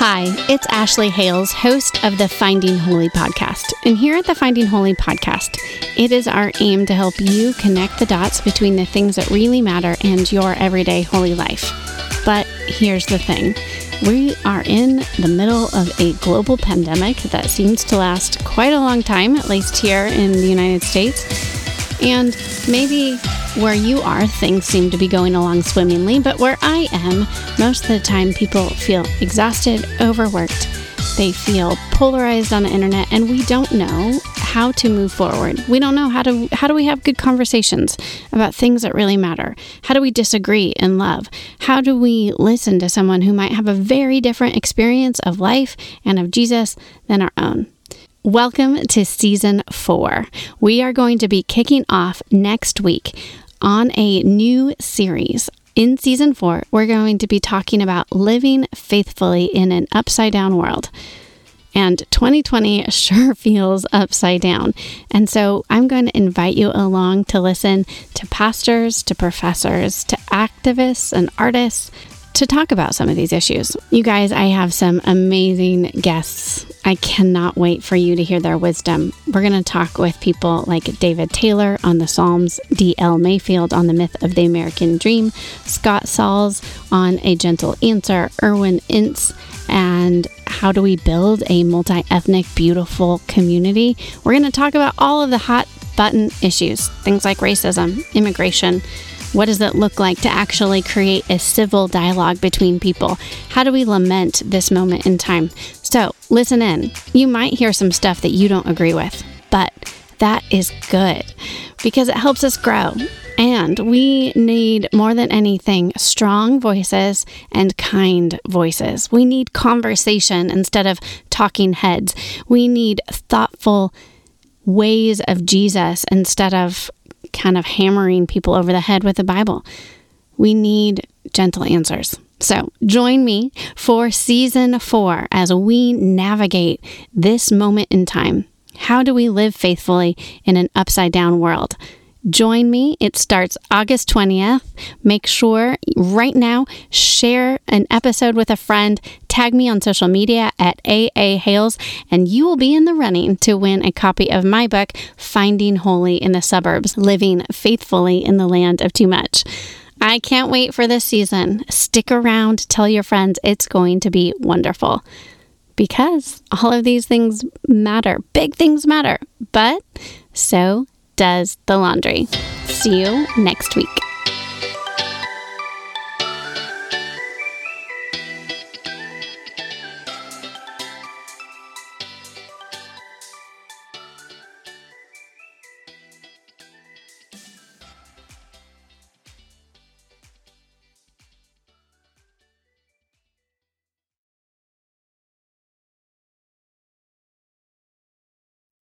Hi, it's Ashley Hales, host of the Finding Holy podcast. And here at the Finding Holy podcast, it is our aim to help you connect the dots between the things that really matter and your everyday holy life. But here's the thing we are in the middle of a global pandemic that seems to last quite a long time, at least here in the United States. And maybe where you are, things seem to be going along swimmingly, but where I am, most of the time people feel exhausted, overworked. They feel polarized on the internet, and we don't know how to move forward. We don't know how to how do we have good conversations about things that really matter? How do we disagree in love? How do we listen to someone who might have a very different experience of life and of Jesus than our own? Welcome to season four. We are going to be kicking off next week on a new series. In season four, we're going to be talking about living faithfully in an upside down world. And 2020 sure feels upside down. And so I'm going to invite you along to listen to pastors, to professors, to activists and artists to talk about some of these issues. You guys, I have some amazing guests. I cannot wait for you to hear their wisdom. We're going to talk with people like David Taylor on the Psalms, D.L. Mayfield on the myth of the American dream, Scott Sauls on A Gentle Answer, Irwyn Ince, and how do we build a multi ethnic, beautiful community? We're going to talk about all of the hot button issues, things like racism, immigration what does it look like to actually create a civil dialogue between people? How do we lament this moment in time? So, listen in. You might hear some stuff that you don't agree with, but that is good because it helps us grow. And we need more than anything strong voices and kind voices. We need conversation instead of talking heads. We need thoughtful ways of Jesus instead of kind of hammering people over the head with the Bible. We need gentle answers. So join me for season four as we navigate this moment in time. How do we live faithfully in an upside down world? Join me. It starts August 20th. Make sure right now, share an episode with a friend, tag me on social media at AA Hales, and you will be in the running to win a copy of my book, Finding Holy in the Suburbs Living Faithfully in the Land of Too Much. I can't wait for this season. Stick around, tell your friends, it's going to be wonderful. Because all of these things matter. Big things matter. But so does the laundry. See you next week.